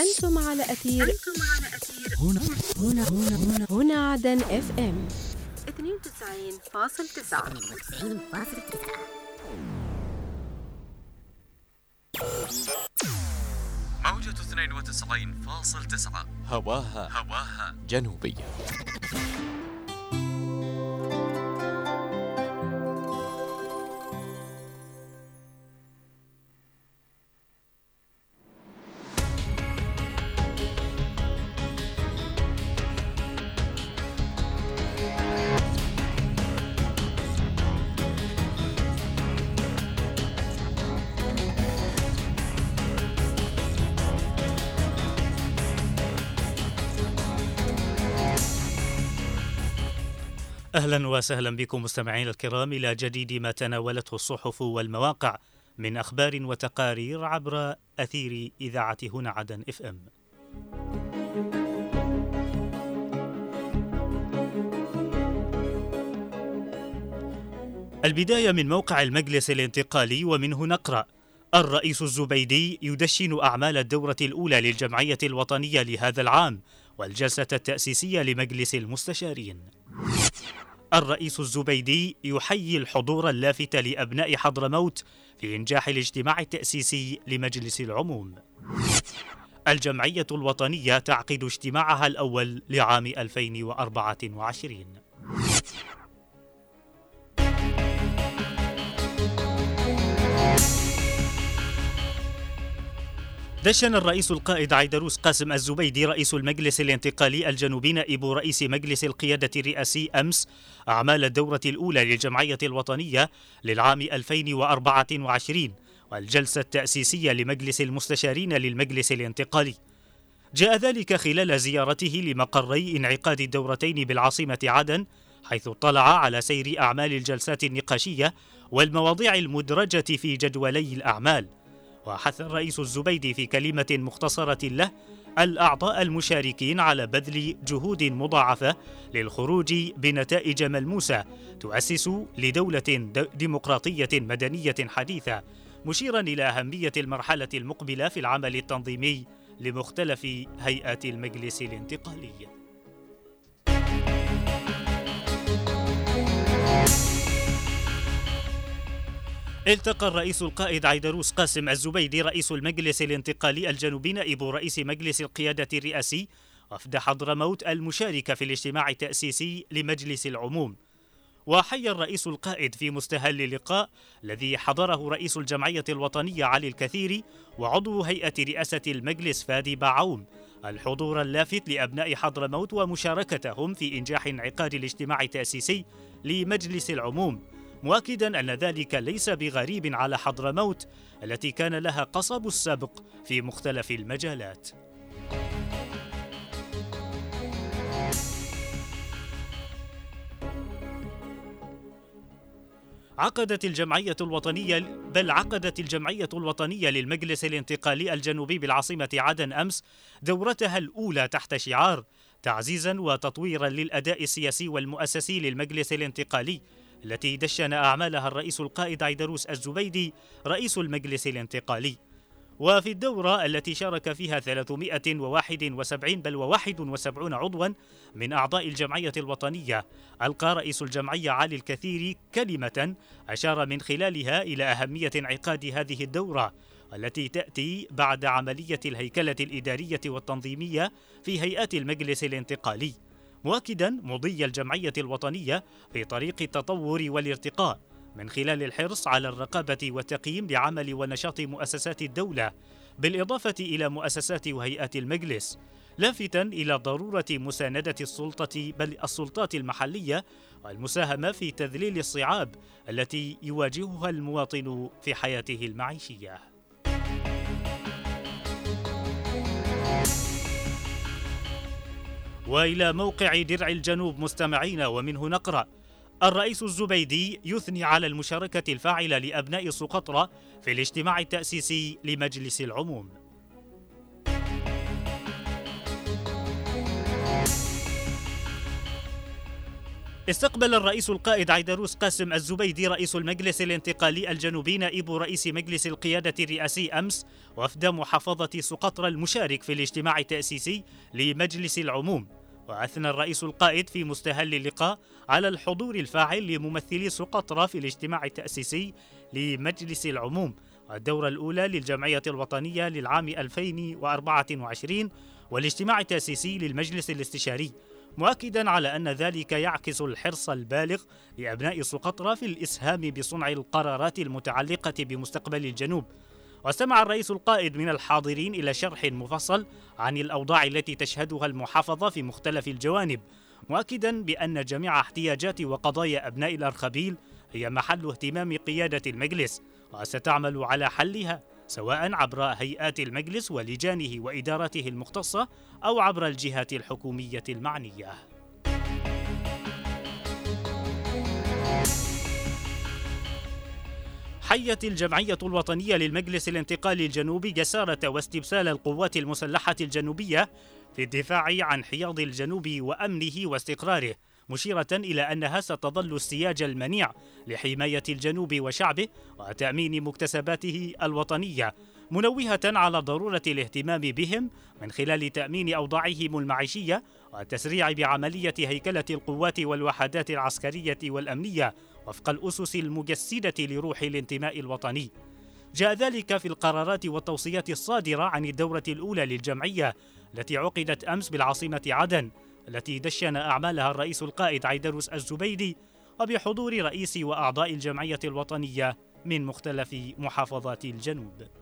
أنتم على أثير أنتم على أثير هنا. هنا. هنا. هنا, هنا عدن إف إم. 92.9 موجة 92.9 هواها. هواها. جنوبية. أهلا وسهلا بكم مستمعينا الكرام إلى جديد ما تناولته الصحف والمواقع من أخبار وتقارير عبر أثير إذاعة هنا عدن إف إم. البداية من موقع المجلس الانتقالي ومنه نقرأ الرئيس الزبيدي يدشن أعمال الدورة الأولى للجمعية الوطنية لهذا العام والجلسة التأسيسية لمجلس المستشارين. الرئيس الزبيدي يحيي الحضور اللافت لأبناء حضرموت في إنجاح الاجتماع التأسيسي لمجلس العموم. الجمعية الوطنية تعقد اجتماعها الأول لعام 2024. دشن الرئيس القائد عيدروس قاسم الزبيدي رئيس المجلس الانتقالي الجنوبي نائب رئيس مجلس القيادة الرئاسي أمس أعمال الدورة الأولى للجمعية الوطنية للعام 2024 والجلسة التأسيسية لمجلس المستشارين للمجلس الانتقالي. جاء ذلك خلال زيارته لمقري انعقاد الدورتين بالعاصمة عدن حيث اطلع على سير أعمال الجلسات النقاشية والمواضيع المدرجة في جدولي الأعمال. وحث الرئيس الزبيدي في كلمة مختصرة له الأعضاء المشاركين على بذل جهود مضاعفة للخروج بنتائج ملموسة تؤسس لدولة ديمقراطية مدنية حديثة مشيرا إلى أهمية المرحلة المقبلة في العمل التنظيمي لمختلف هيئات المجلس الانتقالي. التقى الرئيس القائد عيدروس قاسم الزبيدي رئيس المجلس الانتقالي الجنوبي نائب رئيس مجلس القيادة الرئاسي وفد حضرموت المشارك في الاجتماع التأسيسي لمجلس العموم. وحي الرئيس القائد في مستهل اللقاء الذي حضره رئيس الجمعية الوطنية علي الكثيري وعضو هيئة رئاسة المجلس فادي باعوم الحضور اللافت لأبناء حضرموت ومشاركتهم في إنجاح انعقاد الاجتماع التأسيسي لمجلس العموم. مؤكدا أن ذلك ليس بغريب على حضرموت التي كان لها قصب السبق في مختلف المجالات. عقدت الجمعية الوطنية بل عقدت الجمعية الوطنية للمجلس الانتقالي الجنوبي بالعاصمة عدن أمس دورتها الأولى تحت شعار تعزيزا وتطويرا للأداء السياسي والمؤسسي للمجلس الانتقالي التي دشن أعمالها الرئيس القائد عيدروس الزبيدي رئيس المجلس الانتقالي. وفي الدورة التي شارك فيها 371 بل و71 عضوا من أعضاء الجمعية الوطنية ألقى رئيس الجمعية علي الكثير كلمة أشار من خلالها إلى أهمية انعقاد هذه الدورة التي تأتي بعد عملية الهيكلة الإدارية والتنظيمية في هيئات المجلس الانتقالي. مؤكدا مضي الجمعية الوطنية في طريق التطور والارتقاء من خلال الحرص على الرقابة والتقييم لعمل ونشاط مؤسسات الدولة بالإضافة إلى مؤسسات وهيئات المجلس لافتا إلى ضرورة مساندة السلطة بل السلطات المحلية والمساهمة في تذليل الصعاب التي يواجهها المواطن في حياته المعيشية. وإلى موقع درع الجنوب مستمعين ومنه نقرا الرئيس الزبيدي يثني على المشاركة الفاعلة لأبناء سقطرى في الاجتماع التأسيسي لمجلس العموم. استقبل الرئيس القائد عيدروس قاسم الزبيدي رئيس المجلس الانتقالي الجنوبي نائب رئيس مجلس القيادة الرئاسي أمس وفد محافظة سقطرى المشارك في الاجتماع التأسيسي لمجلس العموم. وأثنى الرئيس القائد في مستهل اللقاء على الحضور الفاعل لممثلي سقطرى في الاجتماع التأسيسي لمجلس العموم الدورة الأولى للجمعية الوطنية للعام 2024 والاجتماع التأسيسي للمجلس الاستشاري مؤكدا على أن ذلك يعكس الحرص البالغ لأبناء سقطرى في الإسهام بصنع القرارات المتعلقة بمستقبل الجنوب. واستمع الرئيس القائد من الحاضرين إلى شرح مفصل عن الأوضاع التي تشهدها المحافظة في مختلف الجوانب مؤكدا بأن جميع احتياجات وقضايا أبناء الأرخبيل هي محل اهتمام قيادة المجلس وستعمل على حلها سواء عبر هيئات المجلس ولجانه وإدارته المختصة أو عبر الجهات الحكومية المعنية. حيت الجمعية الوطنية للمجلس الانتقالي الجنوبي جسارة واستبسال القوات المسلحة الجنوبية في الدفاع عن حياض الجنوب وأمنه واستقراره مشيرة إلى أنها ستظل السياج المنيع لحماية الجنوب وشعبه وتأمين مكتسباته الوطنية. منوهة على ضرورة الاهتمام بهم من خلال تأمين أوضاعهم المعيشية والتسريع بعملية هيكلة القوات والوحدات العسكرية والأمنية وفق الأسس المجسدة لروح الانتماء الوطني. جاء ذلك في القرارات والتوصيات الصادرة عن الدورة الأولى للجمعية التي عقدت أمس بالعاصمة عدن التي دشن أعمالها الرئيس القائد عيدروس الزبيدي وبحضور رئيس وأعضاء الجمعية الوطنية من مختلف محافظات الجنوب.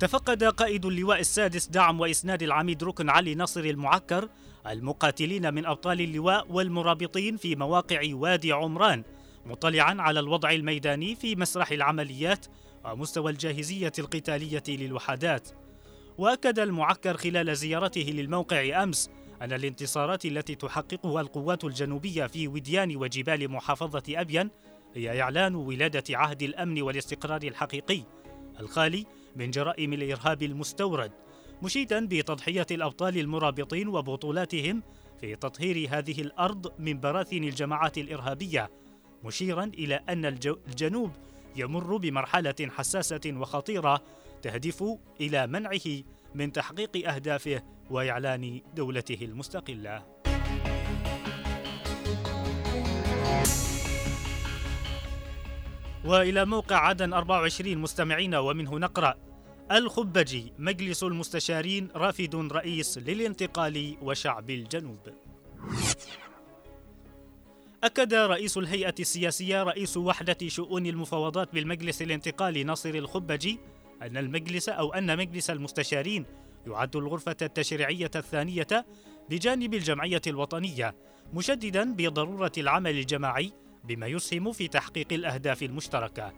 تفقد قائد اللواء السادس دعم وإسناد العميد ركن علي نصر المعكر المقاتلين من أبطال اللواء والمرابطين في مواقع وادي عمران مطلعا على الوضع الميداني في مسرح العمليات ومستوى الجاهزية القتالية للوحدات. وأكد المعكر خلال زيارته للموقع أمس أن الانتصارات التي تحققها القوات الجنوبية في وديان وجبال محافظة أبين هي إعلان ولادة عهد الأمن والاستقرار الحقيقي الخالي من جرائم الإرهاب المستورد مشيدا بتضحية الأبطال المرابطين وبطولاتهم في تطهير هذه الأرض من براثن الجماعات الإرهابية مشيرا إلى أن الجنوب يمر بمرحلة حساسة وخطيرة تهدف إلى منعه من تحقيق أهدافه وإعلان دولته المستقلة. وإلى موقع عدن 24 مستمعين ومنه نقرا الخبجي مجلس المستشارين رافد رئيس للانتقال وشعب الجنوب. أكد رئيس الهيئة السياسية رئيس وحدة شؤون المفاوضات بالمجلس الانتقالي ناصر الخبجي أن المجلس أو أن مجلس المستشارين يعد الغرفة التشريعية الثانية بجانب الجمعية الوطنية مشددا بضرورة العمل الجماعي بما يسهم في تحقيق الأهداف المشتركة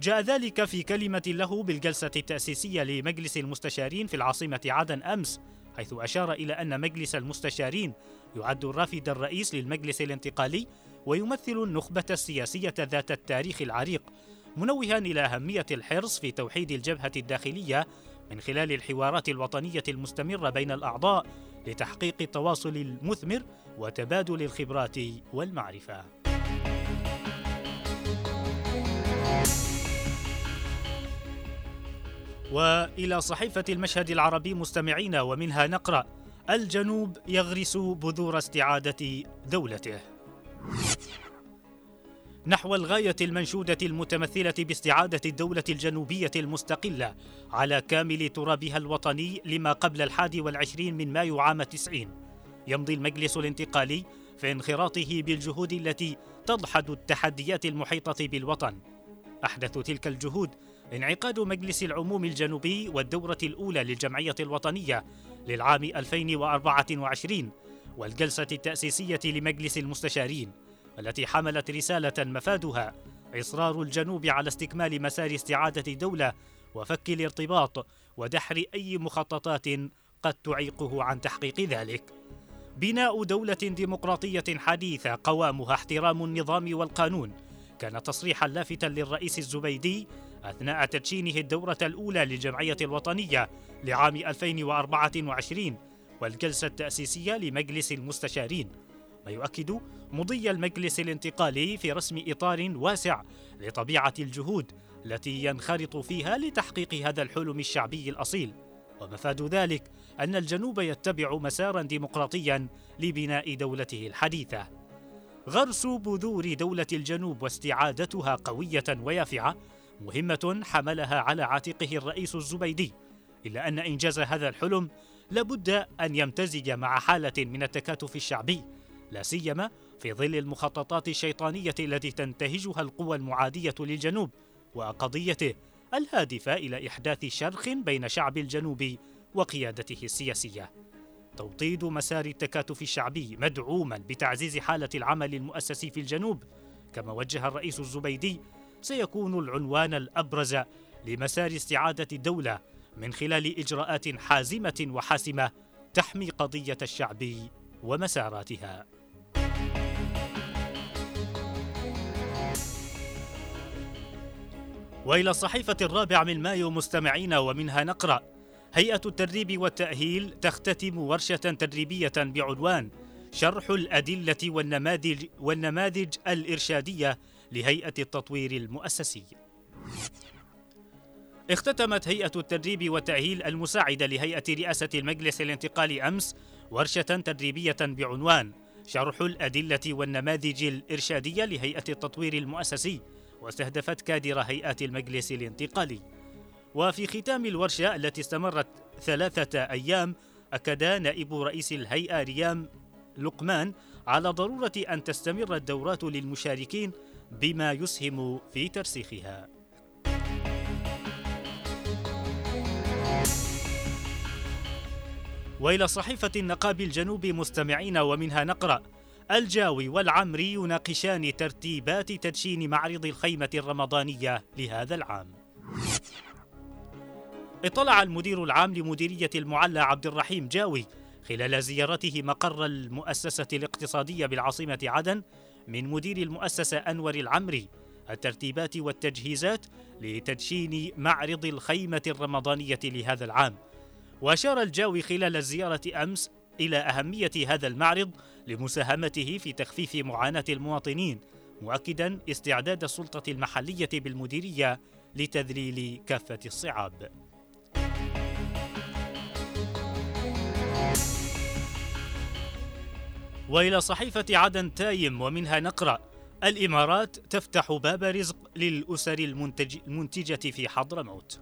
جاء ذلك في كلمة له بالجلسة التأسيسية لمجلس المستشارين في العاصمة عدن أمس حيث أشار إلى أن مجلس المستشارين يعد الرافد الرئيس للمجلس الانتقالي ويمثل النخبة السياسية ذات التاريخ العريق منوها إلى أهمية الحرص في توحيد الجبهة الداخلية من خلال الحوارات الوطنية المستمرة بين الأعضاء لتحقيق التواصل المثمر وتبادل الخبرات والمعرفة. وإلى صحيفة المشهد العربي مستمعين ومنها نقرأ الجنوب يغرس بذور استعادة دولته. نحو الغاية المنشودة المتمثلة باستعادة الدولة الجنوبية المستقلة على كامل ترابها الوطني لما قبل الحادي والعشرين من مايو عام تسعين. يمضي المجلس الانتقالي في انخراطه بالجهود التي تضحد التحديات المحيطة بالوطن. أحدث تلك الجهود انعقاد مجلس العموم الجنوبي والدورة الأولى للجمعية الوطنية للعام 2024 والجلسة التأسيسية لمجلس المستشارين التي حملت رسالة مفادها إصرار الجنوب على استكمال مسار استعادة الدولة وفك الارتباط ودحر أي مخططات قد تعيقه عن تحقيق ذلك. بناء دولة ديمقراطية حديثة قوامها احترام النظام والقانون كان تصريحا لافتا للرئيس الزبيدي أثناء تدشينه الدورة الأولى للجمعية الوطنية لعام 2024 والجلسة التأسيسية لمجلس المستشارين. ما يؤكد مضي المجلس الانتقالي في رسم إطار واسع لطبيعة الجهود التي ينخرط فيها لتحقيق هذا الحلم الشعبي الأصيل. ومفاد ذلك أن الجنوب يتبع مسارا ديمقراطيا لبناء دولته الحديثة. غرس بذور دولة الجنوب واستعادتها قوية ويافعة مهمة حملها على عاتقه الرئيس الزبيدي إلا أن إنجاز هذا الحلم لابد أن يمتزج مع حالة من التكاتف الشعبي لا سيما في ظل المخططات الشيطانية التي تنتهجها القوى المعادية للجنوب وقضيته الهادفة إلى إحداث شرخ بين شعب الجنوب وقيادته السياسية. توطيد مسار التكاتف الشعبي مدعوما بتعزيز حالة العمل المؤسسي في الجنوب كما وجه الرئيس الزبيدي سيكون العنوان الأبرز لمسار استعادة الدولة من خلال إجراءات حازمة وحاسمة تحمي قضية الشعب ومساراتها. وإلى الصحيفة الرابع من مايو مستمعين ومنها نقرأ هيئة التدريب والتأهيل تختتم ورشة تدريبية بعنوان شرح الأدلة والنماذج والنماذج الإرشادية لهيئة التطوير المؤسسي. اختتمت هيئة التدريب والتأهيل المساعدة لهيئة رئاسة المجلس الانتقالي أمس ورشة تدريبية بعنوان شرح الأدلة والنماذج الإرشادية لهيئة التطوير المؤسسي واستهدفت كادر هيئات المجلس الانتقالي. وفي ختام الورشة التي استمرت ثلاثة أيام أكد نائب رئيس الهيئة ريام لقمان على ضرورة أن تستمر الدورات للمشاركين بما يسهم في ترسيخها. وإلى صحيفة النقاب الجنوب مستمعين ومنها نقرأ الجاوي والعمري يناقشان ترتيبات تدشين معرض الخيمة الرمضانية لهذا العام. اطلع المدير العام لمديرية المعلى عبد الرحيم جاوي خلال زيارته مقر المؤسسة الاقتصادية بالعاصمة عدن من مدير المؤسسة أنور العمري الترتيبات والتجهيزات لتدشين معرض الخيمة الرمضانية لهذا العام. وأشار الجاوي خلال الزيارة أمس إلى أهمية هذا المعرض لمساهمته في تخفيف معاناة المواطنين مؤكدا استعداد السلطة المحلية بالمديرية لتذليل كافة الصعاب. وإلى صحيفة عدن تايم ومنها نقرأ: الإمارات تفتح باب رزق للأسر المنتج المنتجة في حضرموت.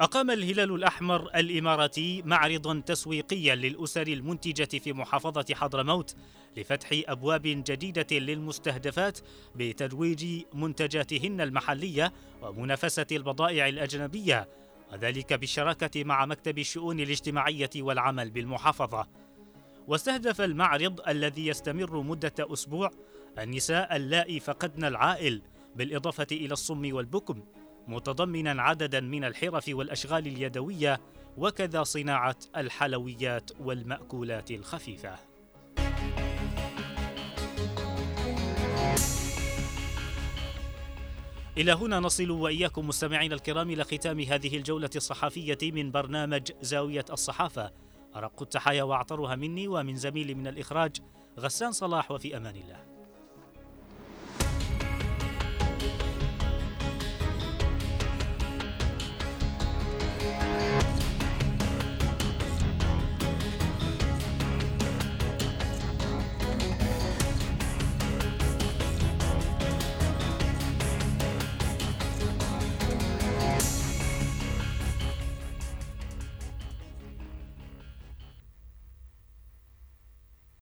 أقام الهلال الأحمر الإماراتي معرضا تسويقيا للأسر المنتجة في محافظة حضرموت لفتح أبواب جديدة للمستهدفات بترويج منتجاتهن المحلية ومنافسة البضائع الأجنبية وذلك بالشراكة مع مكتب الشؤون الاجتماعية والعمل بالمحافظة. واستهدف المعرض الذي يستمر مدة أسبوع النساء اللائي فقدن العائل بالإضافة إلى الصم والبكم متضمنا عددا من الحرف والأشغال اليدوية وكذا صناعة الحلويات والمأكولات الخفيفة. إلى هنا نصل وإياكم مستمعينا الكرام إلى ختام هذه الجولة الصحفية من برنامج زاوية الصحافة. أرق التحايا وأعطرها مني ومن زميلي من الإخراج غسان صلاح وفي أمان الله.